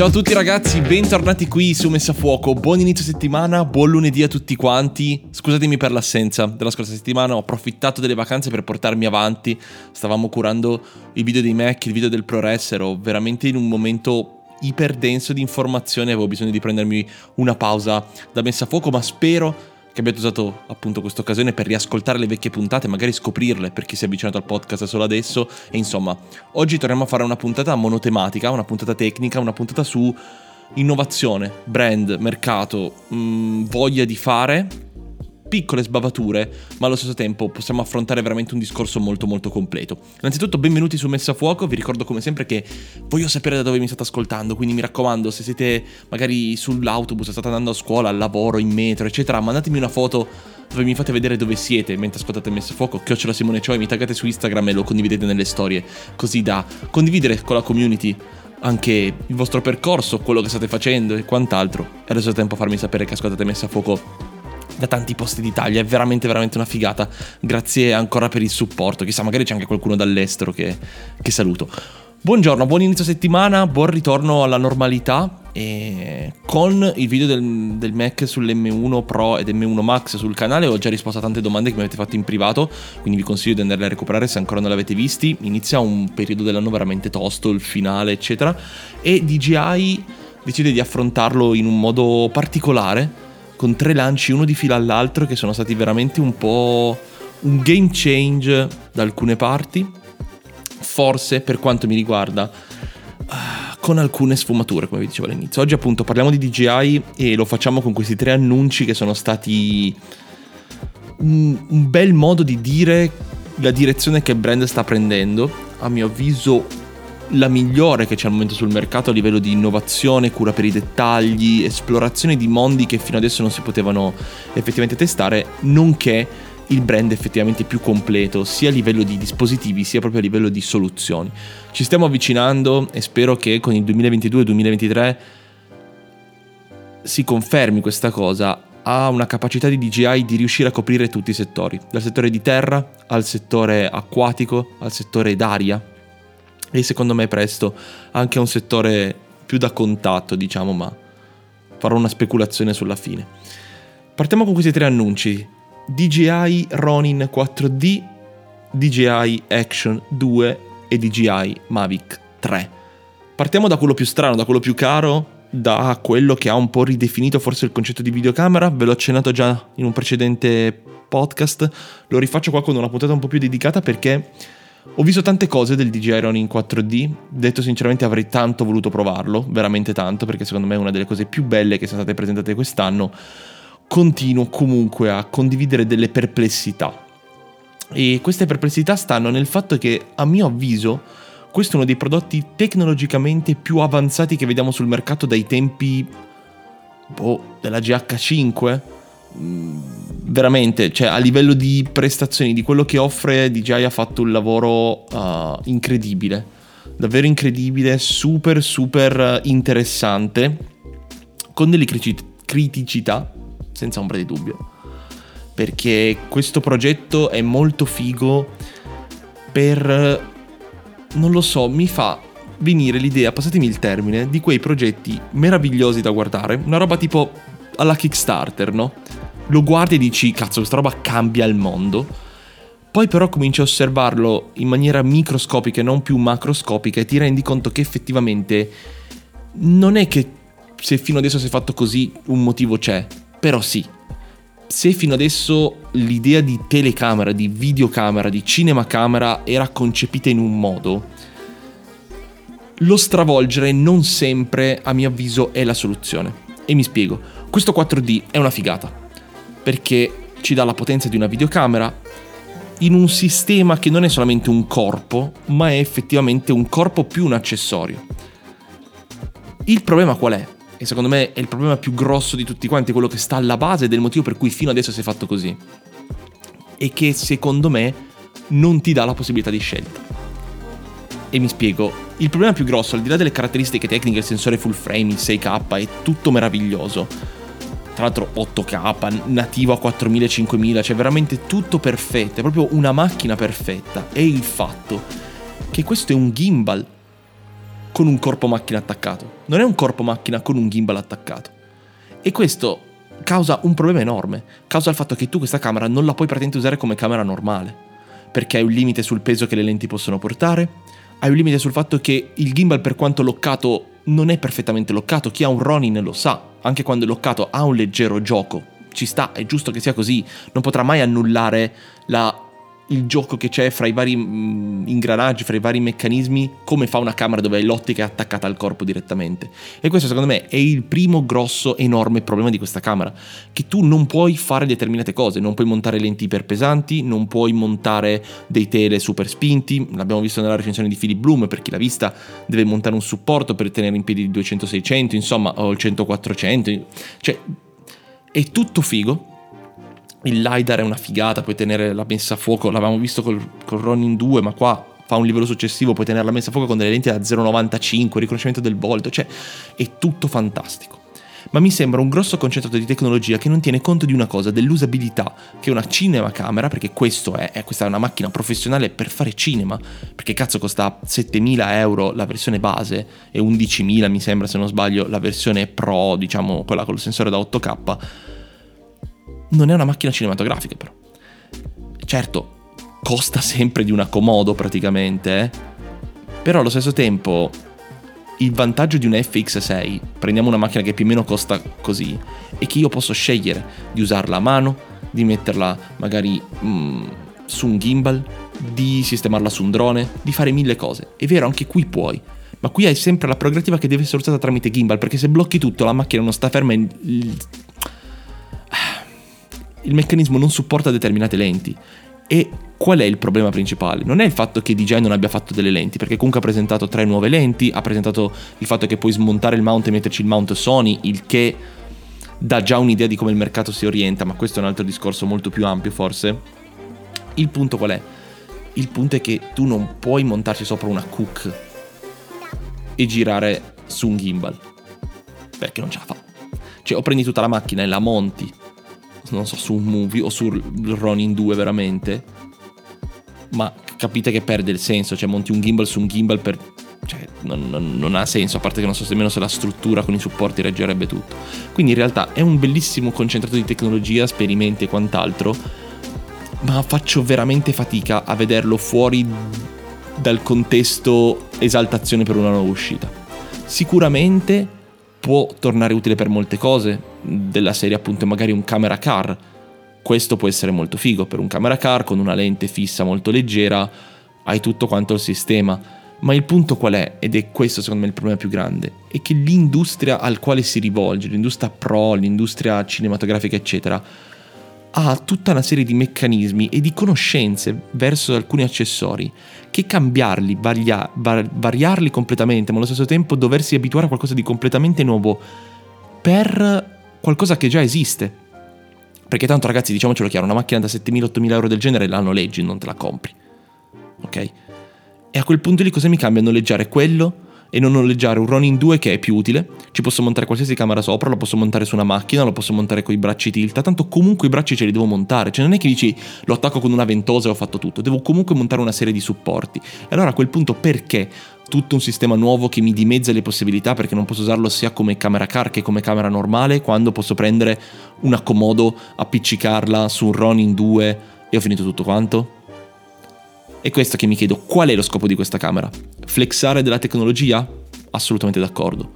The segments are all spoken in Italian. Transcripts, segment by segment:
Ciao a tutti ragazzi, bentornati qui su Messa Fuoco. Buon inizio settimana, buon lunedì a tutti quanti. Scusatemi per l'assenza della scorsa settimana, ho approfittato delle vacanze per portarmi avanti. Stavamo curando i video dei Mac, il video del ProRes, ero veramente in un momento iperdenso di informazioni, avevo bisogno di prendermi una pausa da Messa Fuoco, ma spero che abbiate usato appunto questa occasione per riascoltare le vecchie puntate, magari scoprirle per chi si è avvicinato al podcast solo adesso. E insomma, oggi torniamo a fare una puntata monotematica, una puntata tecnica, una puntata su innovazione, brand, mercato, mh, mm, voglia di fare piccole sbavature, ma allo stesso tempo possiamo affrontare veramente un discorso molto molto completo. Innanzitutto benvenuti su Messa a Fuoco, vi ricordo come sempre che voglio sapere da dove mi state ascoltando, quindi mi raccomando se siete magari sull'autobus, state andando a scuola, al lavoro, in metro, eccetera, mandatemi una foto dove mi fate vedere dove siete mentre ascoltate Messa a Fuoco, chiocciola Simone Cioi, mi taggate su Instagram e lo condividete nelle storie, così da condividere con la community anche il vostro percorso, quello che state facendo e quant'altro. E allo stesso tempo farmi sapere che ascoltate Messa a Fuoco da tanti posti d'Italia, è veramente veramente una figata. Grazie ancora per il supporto, chissà magari c'è anche qualcuno dall'estero che, che saluto. Buongiorno, buon inizio settimana, buon ritorno alla normalità e con il video del, del, Mac sull'M1 Pro ed M1 Max sul canale ho già risposto a tante domande che mi avete fatto in privato, quindi vi consiglio di andarle a recuperare se ancora non l'avete visti. Inizia un periodo dell'anno veramente tosto, il finale eccetera, e DJI decide di affrontarlo in un modo particolare con tre lanci uno di fila all'altro che sono stati veramente un po' un game change da alcune parti. Forse per quanto mi riguarda ah, con alcune sfumature, come vi dicevo all'inizio. Oggi appunto parliamo di DJI e lo facciamo con questi tre annunci che sono stati un, un bel modo di dire la direzione che il brand sta prendendo. A mio avviso la migliore che c'è al momento sul mercato a livello di innovazione, cura per i dettagli, esplorazione di mondi che fino adesso non si potevano effettivamente testare, nonché il brand effettivamente più completo, sia a livello di dispositivi sia proprio a livello di soluzioni. Ci stiamo avvicinando e spero che con il 2022-2023 si confermi questa cosa. Ha una capacità di DJI di riuscire a coprire tutti i settori, dal settore di terra al settore acquatico, al settore d'aria, e secondo me presto anche un settore più da contatto, diciamo, ma farò una speculazione sulla fine. Partiamo con questi tre annunci. DJI Ronin 4D, DJI Action 2 e DJI Mavic 3. Partiamo da quello più strano, da quello più caro, da quello che ha un po' ridefinito forse il concetto di videocamera, ve l'ho accennato già in un precedente podcast, lo rifaccio qua con una puntata un po' più dedicata perché ho visto tante cose del DJI Ronin 4D, detto sinceramente avrei tanto voluto provarlo, veramente tanto, perché secondo me è una delle cose più belle che sono state presentate quest'anno. Continuo comunque a condividere delle perplessità. E queste perplessità stanno nel fatto che, a mio avviso, questo è uno dei prodotti tecnologicamente più avanzati che vediamo sul mercato dai tempi boh, della GH5 Mm, veramente, cioè a livello di prestazioni, di quello che offre, DJI ha fatto un lavoro uh, incredibile. Davvero incredibile, super super interessante, con delle criticità, senza ombra di dubbio. Perché questo progetto è molto figo per... non lo so, mi fa venire l'idea, passatemi il termine, di quei progetti meravigliosi da guardare, una roba tipo alla Kickstarter, no? Lo guardi e dici, cazzo, questa roba cambia il mondo. Poi però cominci a osservarlo in maniera microscopica e non più macroscopica e ti rendi conto che effettivamente non è che se fino adesso si è fatto così un motivo c'è, però sì. Se fino adesso l'idea di telecamera, di videocamera, di cinemacamera era concepita in un modo, lo stravolgere non sempre, a mio avviso, è la soluzione. E mi spiego. Questo 4D è una figata, perché ci dà la potenza di una videocamera in un sistema che non è solamente un corpo, ma è effettivamente un corpo più un accessorio. Il problema qual è? E secondo me è il problema più grosso di tutti quanti, quello che sta alla base del motivo per cui fino adesso si è fatto così. E che secondo me non ti dà la possibilità di scelta. E mi spiego, il problema più grosso, al di là delle caratteristiche tecniche, il sensore full frame, il 6K, è tutto meraviglioso tra l'altro 8K, nativo a 4000, 5000, cioè veramente tutto perfetto, è proprio una macchina perfetta. È il fatto che questo è un gimbal. con un corpo macchina attaccato, non è un corpo macchina con un gimbal attaccato. E questo causa un problema enorme, causa il fatto che tu questa camera non la puoi praticamente usare come camera normale, perché hai un limite sul peso che le lenti possono portare, hai un limite sul fatto che il gimbal per quanto loccato non è perfettamente loccato, chi ha un Ronin lo sa, anche quando è loccato ha un leggero gioco, ci sta, è giusto che sia così, non potrà mai annullare la il gioco che c'è fra i vari mm, ingranaggi, fra i vari meccanismi, come fa una camera dove l'ottica è attaccata al corpo direttamente. E questo secondo me è il primo grosso, enorme problema di questa camera, che tu non puoi fare determinate cose, non puoi montare lenti iperpesanti, non puoi montare dei tele super spinti, l'abbiamo visto nella recensione di Philip Bloom, per chi l'ha vista deve montare un supporto per tenere in piedi il 200-600, insomma, o il 100-400, cioè è tutto figo, il LiDAR è una figata, puoi tenere la messa a fuoco, l'avevamo visto col, col Ronin 2, ma qua fa un livello successivo, puoi tenere la messa a fuoco con delle lenti da 0,95, riconoscimento del volto, cioè è tutto fantastico. Ma mi sembra un grosso concentrato di tecnologia che non tiene conto di una cosa, dell'usabilità, che una cinema camera, perché questo è, è, questa è una macchina professionale per fare cinema, perché cazzo costa 7.000 euro la versione base e 11.000 mi sembra se non sbaglio la versione pro, diciamo quella con il sensore da 8K, non è una macchina cinematografica però. Certo, costa sempre di una Komodo praticamente, eh? però allo stesso tempo il vantaggio di una FX6, prendiamo una macchina che più o meno costa così, è che io posso scegliere di usarla a mano, di metterla magari mm, su un gimbal, di sistemarla su un drone, di fare mille cose. È vero, anche qui puoi. Ma qui hai sempre la prerogativa che deve essere usata tramite gimbal, perché se blocchi tutto la macchina non sta ferma e il meccanismo non supporta determinate lenti. E qual è il problema principale? Non è il fatto che DJI non abbia fatto delle lenti, perché comunque ha presentato tre nuove lenti, ha presentato il fatto che puoi smontare il mount e metterci il mount Sony, il che dà già un'idea di come il mercato si orienta, ma questo è un altro discorso molto più ampio forse. Il punto qual è? Il punto è che tu non puoi montarci sopra una cook e girare su un gimbal, perché non ce la fa. Cioè o prendi tutta la macchina e la monti non so, su un movie o su Ronin 2 veramente, ma capite che perde il senso, cioè monti un gimbal su un gimbal per... Cioè, non, non, non, ha senso, a parte che non so nemmeno se la struttura con i supporti reggerebbe tutto. Quindi in realtà è un bellissimo concentrato di tecnologia, esperimenti e quant'altro, ma faccio veramente fatica a vederlo fuori dal contesto esaltazione per una nuova uscita. Sicuramente può tornare utile per molte cose, della serie appunto magari un camera car. Questo può essere molto figo per un camera car con una lente fissa molto leggera, hai tutto quanto il sistema. Ma il punto qual è? Ed è questo secondo me il problema più grande, è che l'industria al quale si rivolge, l'industria pro, l'industria cinematografica eccetera, ha tutta una serie di meccanismi e di conoscenze verso alcuni accessori che cambiarli, varia, var, variarli completamente, ma allo stesso tempo doversi abituare a qualcosa di completamente nuovo per qualcosa che già esiste. Perché tanto ragazzi, diciamocelo chiaro, una macchina da 7.000-8.000 euro del genere la noleggi, non te la compri. Ok? E a quel punto lì cosa mi cambia noleggiare quello e non noleggiare un Ronin 2 che è più utile. Ci posso montare qualsiasi camera sopra, lo posso montare su una macchina, lo posso montare con i bracci tilta, tanto comunque i bracci ce li devo montare, cioè non è che dici lo attacco con una ventosa e ho fatto tutto, devo comunque montare una serie di supporti. E allora a quel punto perché tutto un sistema nuovo che mi dimezza le possibilità perché non posso usarlo sia come camera car che come camera normale quando posso prendere una Komodo, appiccicarla su un Ronin 2 e ho finito tutto quanto? È questo che mi chiedo, qual è lo scopo di questa camera? Flexare della tecnologia? Assolutamente d'accordo.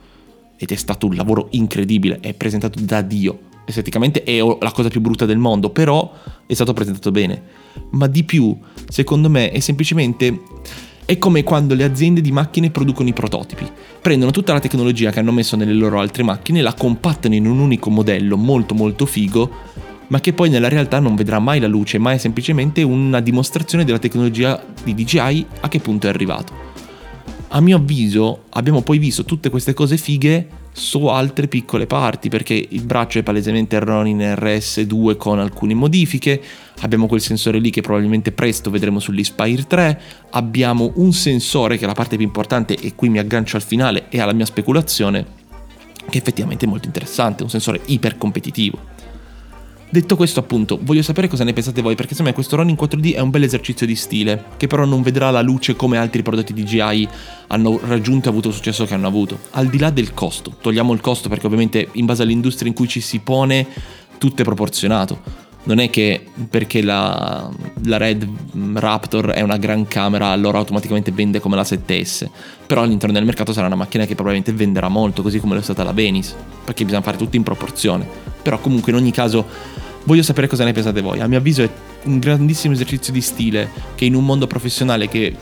Ed è stato un lavoro incredibile, è presentato da Dio. Esteticamente è la cosa più brutta del mondo, però è stato presentato bene. Ma di più, secondo me, è semplicemente... È come quando le aziende di macchine producono i prototipi. Prendono tutta la tecnologia che hanno messo nelle loro altre macchine, la compattano in un unico modello molto molto figo ma che poi nella realtà non vedrà mai la luce, ma è semplicemente una dimostrazione della tecnologia di DJI a che punto è arrivato. A mio avviso abbiamo poi visto tutte queste cose fighe su altre piccole parti, perché il braccio è palesemente Ronin RS2 con alcune modifiche, abbiamo quel sensore lì che probabilmente presto vedremo sull'Inspire 3, abbiamo un sensore che è la parte più importante e qui mi aggancio al finale e alla mia speculazione, che effettivamente è molto interessante, un sensore iper competitivo Detto questo, appunto, voglio sapere cosa ne pensate voi, perché secondo me questo Ronin 4D è un bel esercizio di stile, che però non vedrà la luce come altri prodotti DJI hanno raggiunto e avuto il successo che hanno avuto. Al di là del costo, togliamo il costo perché ovviamente in base all'industria in cui ci si pone, tutto è proporzionato non è che perché la, la, Red Raptor è una gran camera allora automaticamente vende come la 7S, però all'interno del mercato sarà una macchina che probabilmente venderà molto, così come lo è stata la Venice, perché bisogna fare tutto in proporzione. Però comunque in ogni caso voglio sapere cosa ne pensate voi. A mio avviso è un grandissimo esercizio di stile che in un mondo professionale che,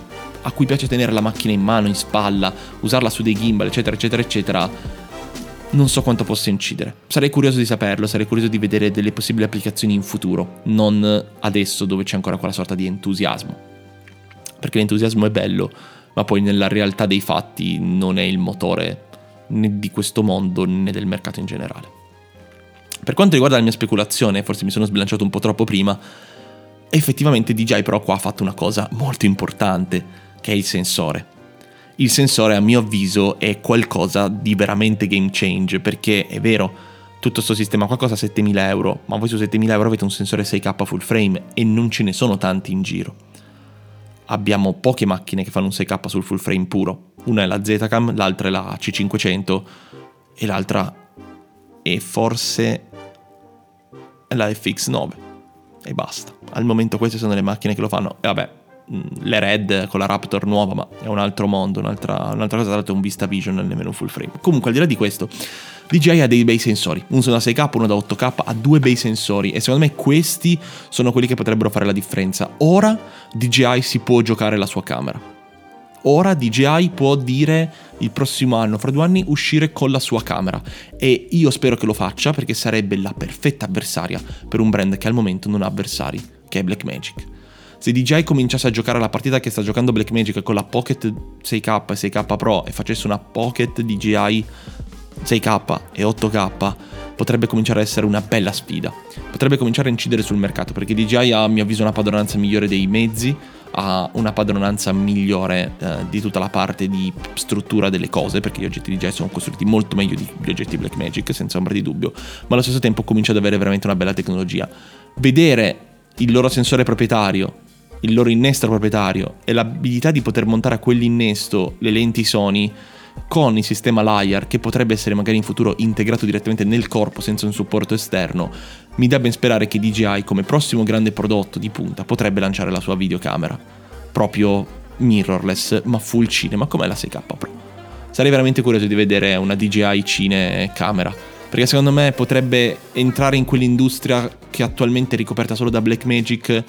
a cui piace tenere la macchina in mano, in spalla, usarla su dei gimbal, eccetera, eccetera, eccetera, non so quanto possa incidere. Sarei curioso di saperlo, sarei curioso di vedere delle possibili applicazioni in futuro, non adesso dove c'è ancora quella sorta di entusiasmo. Perché l'entusiasmo è bello, ma poi nella realtà dei fatti non è il motore né di questo mondo né del mercato in generale. Per quanto riguarda la mia speculazione, forse mi sono sbilanciato un po' troppo prima, effettivamente DJI Pro qua ha fatto una cosa molto importante, che è il sensore. Il sensore a mio avviso è qualcosa di veramente game change perché è vero tutto questo sistema qua costa 7000 euro ma voi su 7000 euro avete un sensore 6K full frame e non ce ne sono tanti in giro. Abbiamo poche macchine che fanno un 6K sul full frame puro. Una è la Zetacam l'altra è la C500 e l'altra è forse la FX9 e basta al momento queste sono le macchine che lo fanno e vabbè Mm, le Red con la Raptor nuova, ma è un altro mondo, un'altra, un'altra cosa, tra l'altro è un Vista Vision nemmeno full frame. Comunque, al di là di questo, DJI ha dei bei sensori, uno da 6K, uno da 8K, ha due bei sensori e secondo me questi sono quelli che potrebbero fare la differenza. Ora DJI si può giocare la sua camera. Ora DJI può dire il prossimo anno, fra due anni, uscire con la sua camera. E io spero che lo faccia perché sarebbe la perfetta avversaria per un brand che al momento non ha avversari, che è Blackmagic se DJI cominciasse a giocare la partita che sta giocando Blackmagic con la Pocket 6K e 6K Pro e facesse una Pocket DJI 6K e 8K, potrebbe cominciare a essere una bella sfida. Potrebbe cominciare a incidere sul mercato perché DJI ha a mio avviso una padronanza migliore dei mezzi, ha una padronanza migliore eh, di tutta la parte di struttura delle cose, perché gli oggetti DJI sono costruiti molto meglio degli oggetti Blackmagic, senza ombra di dubbio, ma allo stesso tempo comincia ad avere veramente una bella tecnologia. Vedere il loro sensore proprietario il loro innesto proprietario e l'abilità di poter montare a quell'innesto le lenti Sony con il sistema LiDAR che potrebbe essere magari in futuro integrato direttamente nel corpo senza un supporto esterno, mi dà ben sperare che DJI come prossimo grande prodotto di punta potrebbe lanciare la sua videocamera, proprio mirrorless ma full cinema come la 6K Pro. Sarei veramente curioso di vedere una DJI Cine camera, perché secondo me potrebbe entrare in quell'industria che attualmente è ricoperta solo da Blackmagic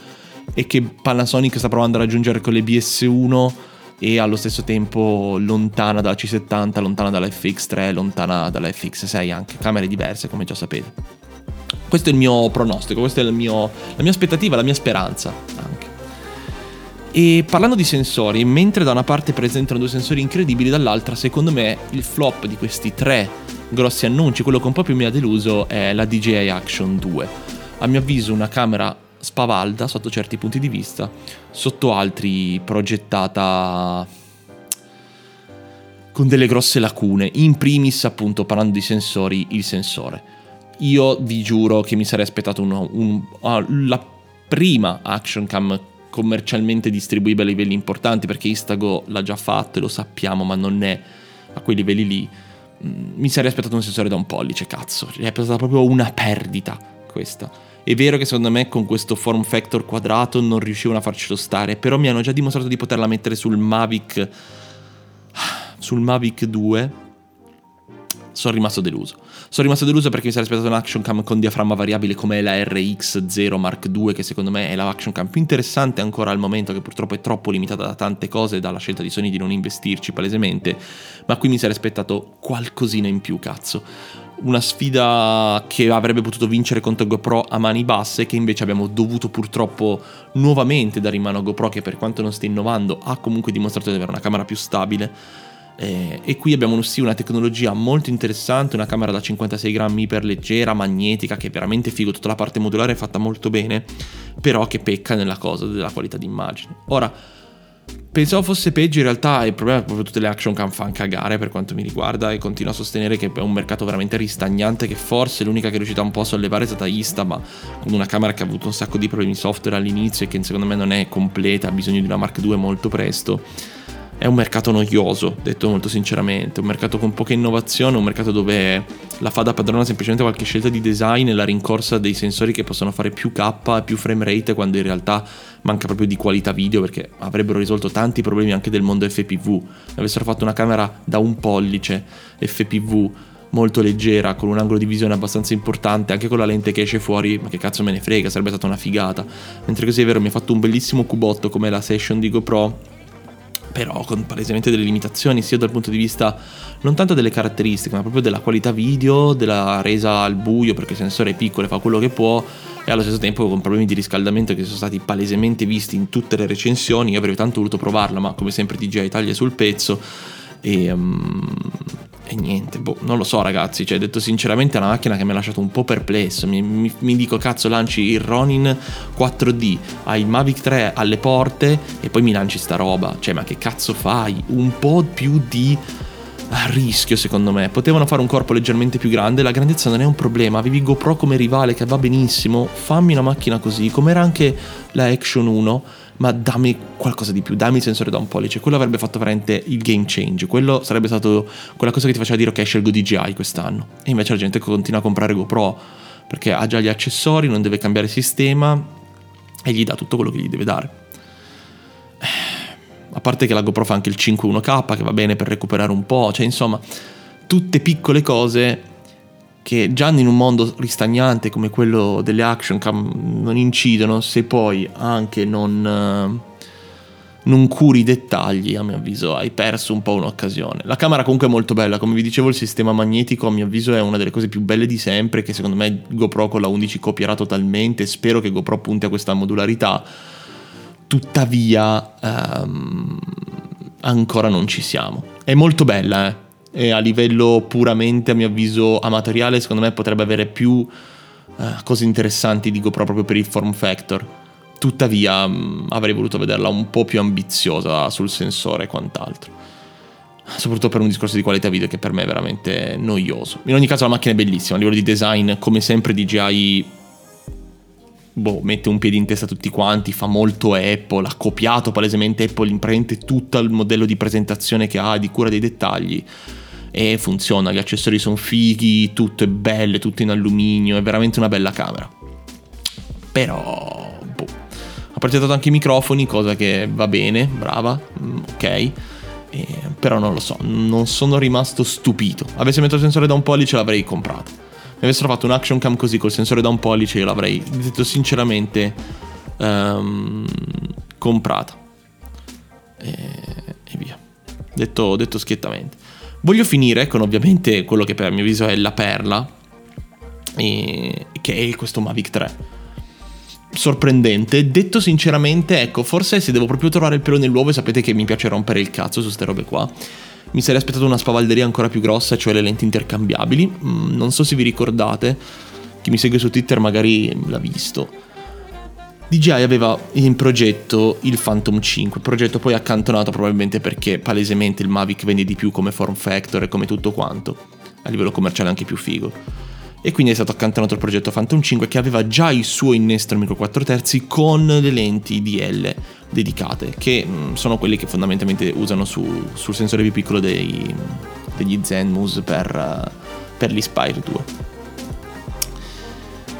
e che Panasonic sta provando a raggiungere con le BS1 e allo stesso tempo lontana dalla C70, lontana dalla FX3, lontana dalla FX6 anche, camere diverse come già sapete. Questo è il mio pronostico, questa è mio, la mia aspettativa, la mia speranza anche. E parlando di sensori, mentre da una parte presentano due sensori incredibili, dall'altra secondo me il flop di questi tre grossi annunci, quello che un po' più mi ha deluso è la DJI Action 2. A mio avviso una camera spavalda sotto certi punti di vista, sotto altri progettata con delle grosse lacune. In primis, appunto, parlando di sensori, il sensore. Io vi giuro che mi sarei aspettato uno, un, uh, la prima action cam commercialmente distribuibile a livelli importanti, perché Instago l'ha già fatto e lo sappiamo, ma non è a quei livelli lì. Mm, mi sarei aspettato un sensore da un pollice, cazzo. È stata proprio una perdita questa. È vero che secondo me con questo form factor quadrato non riuscivano a farcelo stare, però mi hanno già dimostrato di poterla mettere sul Mavic sul Mavic 2. Sono rimasto deluso. Sono rimasto deluso perché mi sarei aspettato un action cam con diaframma variabile come la RX0 Mark II, che secondo me è la action cam più interessante ancora al momento, che purtroppo è troppo limitata da tante cose, dalla scelta di Sony di non investirci palesemente. Ma qui mi sarei aspettato qualcosina in più, cazzo una sfida che avrebbe potuto vincere contro GoPro a mani basse, che invece abbiamo dovuto purtroppo nuovamente dare in mano a GoPro, che per quanto non stia innovando ha comunque dimostrato di avere una camera più stabile. Eh, e qui abbiamo sì una tecnologia molto interessante, una camera da 56 grammi iperleggera, magnetica, che è veramente figo, tutta la parte modulare è fatta molto bene, però che pecca nella cosa della qualità d'immagine. Ora, Pensavo fosse peggio, in realtà il problema è proprio tutte le action cam fan cagare per quanto mi riguarda e continuo a sostenere che è un mercato veramente ristagnante che forse l'unica che è riuscita un po' a sollevare è stata Insta, ma con una camera che ha avuto un sacco di problemi software all'inizio e che secondo me non è completa, ha bisogno di una Mark II molto presto è un mercato noioso, detto molto sinceramente, un mercato con poca innovazione, un mercato dove la fa da padrona semplicemente qualche scelta di design e la rincorsa dei sensori che possono fare più K e più frame rate quando in realtà manca proprio di qualità video perché avrebbero risolto tanti problemi anche del mondo FPV. Avessero fatto una camera da un pollice FPV molto leggera, con un angolo di visione abbastanza importante, anche con la lente che esce fuori, ma che cazzo me ne frega, sarebbe stata una figata. Mentre così è vero, mi ha fatto un bellissimo cubotto come la session di GoPro però con palesemente delle limitazioni sia dal punto di vista non tanto delle caratteristiche ma proprio della qualità video, della resa al buio perché il sensore è piccolo e fa quello che può e allo stesso tempo con problemi di riscaldamento che sono stati palesemente visti in tutte le recensioni, io avrei tanto voluto provarla ma come sempre DJI taglia sul pezzo e, um, e niente, boh, non lo so ragazzi, cioè detto sinceramente è una macchina che mi ha lasciato un po' perplesso, mi, mi, mi, dico cazzo lanci il Ronin 4D, hai Mavic 3 alle porte e poi mi lanci sta roba, cioè ma che cazzo fai? Un po' più di a rischio secondo me. Potevano fare un corpo leggermente più grande, la grandezza non è un problema, avevi GoPro come rivale che va benissimo, fammi una macchina così, come era anche la Action 1, ma dammi qualcosa di più, dammi il sensore da un pollice, quello avrebbe fatto veramente il game change, quello sarebbe stato quella cosa che ti faceva dire ok scelgo DJI quest'anno. E invece la gente continua a comprare GoPro perché ha già gli accessori, non deve cambiare sistema e gli dà tutto quello che gli deve dare. A parte che la GoPro fa anche il 5.1K che va bene per recuperare un po', cioè insomma, tutte piccole cose che già in un mondo ristagnante come quello delle action cam non incidono se poi anche non, non curi i dettagli, a mio avviso hai perso un po' un'occasione. La camera comunque è molto bella, come vi dicevo il sistema magnetico a mio avviso è una delle cose più belle di sempre che secondo me GoPro con la 11 copierà totalmente, spero che GoPro punti a questa modularità tuttavia um, ancora non ci siamo. È molto bella, eh? E a livello puramente, a mio avviso, amatoriale, secondo me potrebbe avere più uh, cose interessanti di GoPro proprio per il form factor. Tuttavia um, avrei voluto vederla un po' più ambiziosa sul sensore e quant'altro. Soprattutto per un discorso di qualità video che per me è veramente noioso. In ogni caso la macchina è bellissima, a livello di design, come sempre DJI boh, mette un piede in testa a tutti quanti, fa molto Apple, ha copiato palesemente Apple in prende tutto il modello di presentazione che ha, di cura dei dettagli e funziona, gli accessori sono fighi, tutto è bello, tutto in alluminio, è veramente una bella camera. Però, boh, ha progettato anche i microfoni, cosa che va bene, brava, mm, ok. Eh, però non lo so, non sono rimasto stupito. Avessi messo il sensore da un pollice l'avrei comprato mi avessero fatto un action cam così col sensore da un pollice io l'avrei detto sinceramente um, comprata. E, e via. Detto, detto, schiettamente. Voglio finire con ovviamente quello che per mio avviso è la perla e, che è questo Mavic 3 sorprendente. Detto sinceramente, ecco, forse se devo proprio trovare il pelo nell'uovo, e sapete che mi piace rompere il cazzo su queste robe qua mi sarei aspettato una spavalderia ancora più grossa, cioè le lenti intercambiabili. Mm, non so se vi ricordate, chi mi segue su Twitter magari l'ha visto. DJI aveva in progetto il Phantom 5, progetto poi accantonato probabilmente perché palesemente il Mavic vende di più come form factor e come tutto quanto, a livello commerciale anche più figo e quindi è stato accantonato il progetto Phantom 5 che aveva già il suo innestro micro 4 terzi con le lenti DL dedicate che mh, mm, sono quelli che fondamentalmente usano su, sul sensore più piccolo dei, degli Zenmuse per, per l'Inspire 2.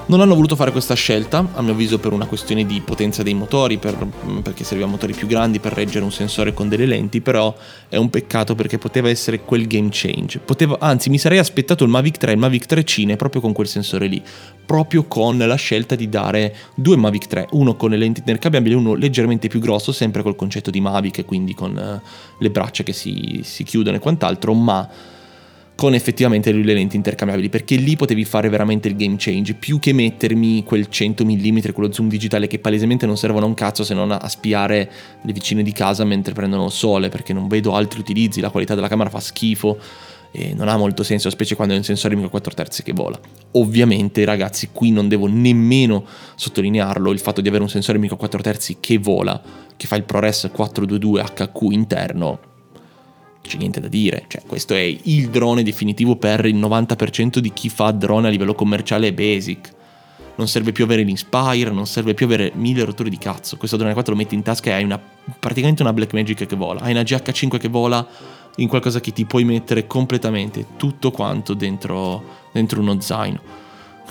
Non hanno voluto fare questa scelta, a mio avviso per una questione di potenza dei motori, per, perché serviva motori più grandi per reggere un sensore con delle lenti, però è un peccato perché poteva essere quel game change. Poteva, anzi, mi sarei aspettato il Mavic 3 e il Mavic 3 Cine proprio con quel sensore lì, proprio con la scelta di dare due Mavic 3, uno con le lenti intercambiabili e uno leggermente più grosso, sempre col concetto di Mavic e quindi con uh, le braccia che si, si chiudono e quant'altro, ma con effettivamente le lenti intercambiabili, perché lì potevi fare veramente il game change, più che mettermi quel 100 mm, quello zoom digitale che palesemente non servono a un cazzo se non a spiare le vicine di casa mentre prendono sole, perché non vedo altri utilizzi, la qualità della camera fa schifo e non ha molto senso, specie quando è un sensore micro 4 terzi che vola. Ovviamente, ragazzi, qui non devo nemmeno sottolinearlo il fatto di avere un sensore micro 4 terzi che vola, che fa il ProRes 422 HQ interno. C'è niente da dire, cioè questo è il drone definitivo per il 90% di chi fa drone a livello commerciale basic. Non serve più avere l'Inspire, non serve più avere mille rotture di cazzo. Questo drone 4 lo metti in tasca e hai una, praticamente una Blackmagic che vola. Hai una GH5 che vola in qualcosa che ti puoi mettere completamente tutto quanto dentro, dentro uno zaino.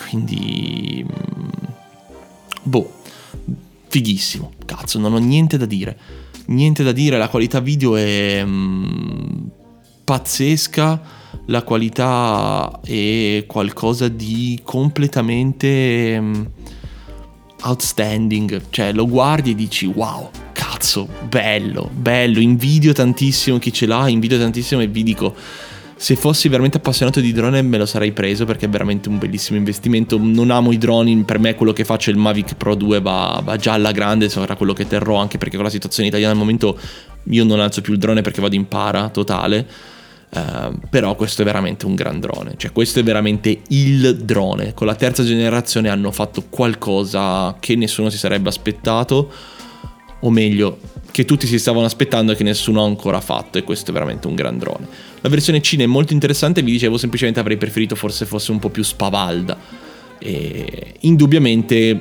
Quindi... Mm, boh, fighissimo, cazzo, non ho niente da dire. Niente da dire, la qualità video è mm, pazzesca, la qualità è qualcosa di completamente mm, outstanding, cioè lo guardi e dici wow, cazzo, bello, bello, invidio tantissimo chi ce l'ha, invidio tantissimo e vi dico, se fossi veramente appassionato di drone me lo sarei preso perché è veramente un bellissimo investimento. Non amo i droni, per me quello che faccio è il Mavic Pro 2 va, va già alla grande, sarà quello che terrò anche perché con la situazione italiana al momento io non alzo più il drone perché vado in para totale. Uh, però questo è veramente un gran drone, cioè questo è veramente il drone. Con la terza generazione hanno fatto qualcosa che nessuno si sarebbe aspettato o meglio, che tutti si stavano aspettando e che nessuno ha ancora fatto, e questo è veramente un gran drone. La versione Cina è molto interessante, vi dicevo semplicemente avrei preferito forse fosse un po' più spavalda. E indubbiamente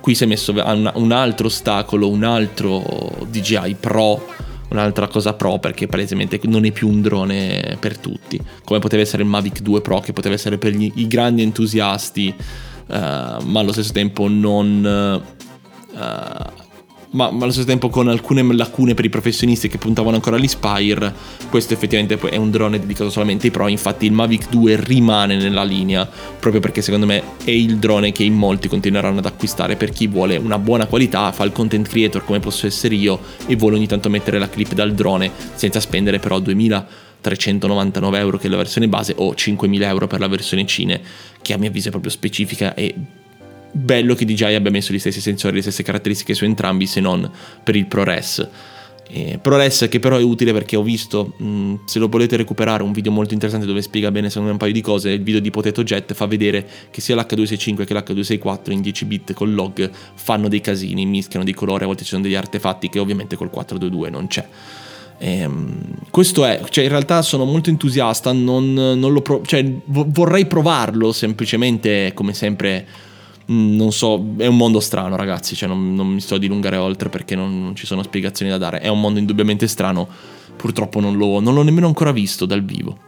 qui si è messo un altro ostacolo, un altro DJI Pro, un'altra cosa Pro perché palesemente non è più un drone per tutti, come poteva essere il Mavic 2 Pro che poteva essere per gli, i grandi entusiasti, uh, ma allo stesso tempo non... Uh, ma, ma, allo stesso tempo con alcune lacune per i professionisti che puntavano ancora all'Inspire, questo effettivamente è un drone dedicato solamente ai pro, infatti il Mavic 2 rimane nella linea, proprio perché secondo me è il drone che in molti continueranno ad acquistare per chi vuole una buona qualità, fa il content creator come posso essere io e vuole ogni tanto mettere la clip dal drone senza spendere però 2000 399 euro che è la versione base o 5000 euro per la versione cine che a mio avviso è proprio specifica e bello che DJI abbia messo gli stessi sensori, le stesse caratteristiche su entrambi, se non per il ProRes. Eh, ProRes che però è utile perché ho visto, mh, mm, se lo volete recuperare, un video molto interessante dove spiega bene secondo me un paio di cose, il video di Potato Jet fa vedere che sia l'H265 che l'H264 in 10 bit con log fanno dei casini, mischiano dei colori, a volte ci sono degli artefatti che ovviamente col 422 non c'è. Ehm, questo è, cioè in realtà sono molto entusiasta, non, non lo pro- cioè, vorrei provarlo semplicemente come sempre non so, è un mondo strano ragazzi, cioè non, non mi sto a dilungare oltre perché non, non, ci sono spiegazioni da dare, è un mondo indubbiamente strano, purtroppo non, lo, non l'ho nemmeno ancora visto dal vivo.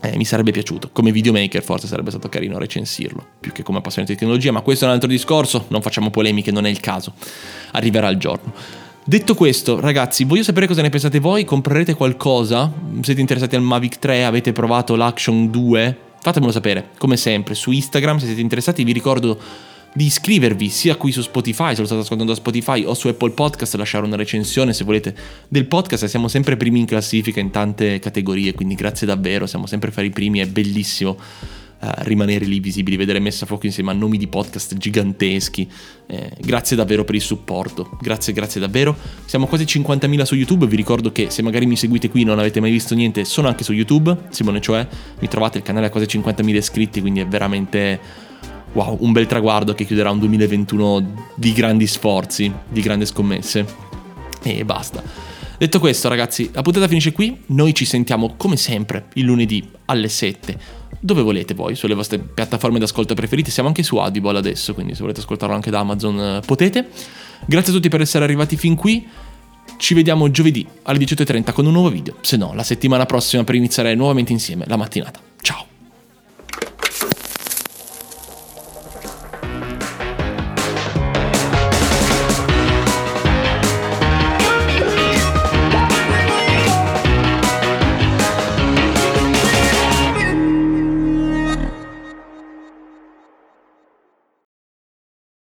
Eh, mi sarebbe piaciuto, come videomaker forse sarebbe stato carino recensirlo, più che come appassionato di tecnologia, ma questo è un altro discorso, non facciamo polemiche, non è il caso, arriverà il giorno. Detto questo, ragazzi, voglio sapere cosa ne pensate voi, comprerete qualcosa? Siete interessati al Mavic 3? Avete provato l'Action 2? Fatemelo sapere, come sempre, su Instagram, se siete interessati vi ricordo di iscrivervi sia qui su Spotify, se lo state ascoltando da Spotify, o su Apple Podcast, lasciare una recensione se volete del podcast, siamo sempre primi in classifica in tante categorie, quindi grazie davvero, siamo sempre fra i primi, è bellissimo uh, rimanere lì visibili, vedere messa a fuoco insieme a nomi di podcast giganteschi. Eh, grazie davvero per il supporto, grazie, grazie davvero. Siamo quasi 50.000 su YouTube, vi ricordo che se magari mi seguite qui e non avete mai visto niente, sono anche su YouTube, Simone Cioè, mi trovate, il canale ha quasi 50.000 iscritti, quindi è veramente... Wow, un bel traguardo che chiuderà un 2021 di grandi sforzi, di grandi scommesse. E basta. Detto questo, ragazzi, la puntata finisce qui. Noi ci sentiamo come sempre il lunedì alle 7. Dove volete voi, sulle vostre piattaforme d'ascolto preferite. Siamo anche su Audible adesso, quindi se volete ascoltarlo anche da Amazon eh, potete. Grazie a tutti per essere arrivati fin qui. Ci vediamo giovedì alle 18.30 con un nuovo video. Se no, la settimana prossima per iniziare nuovamente insieme la mattinata.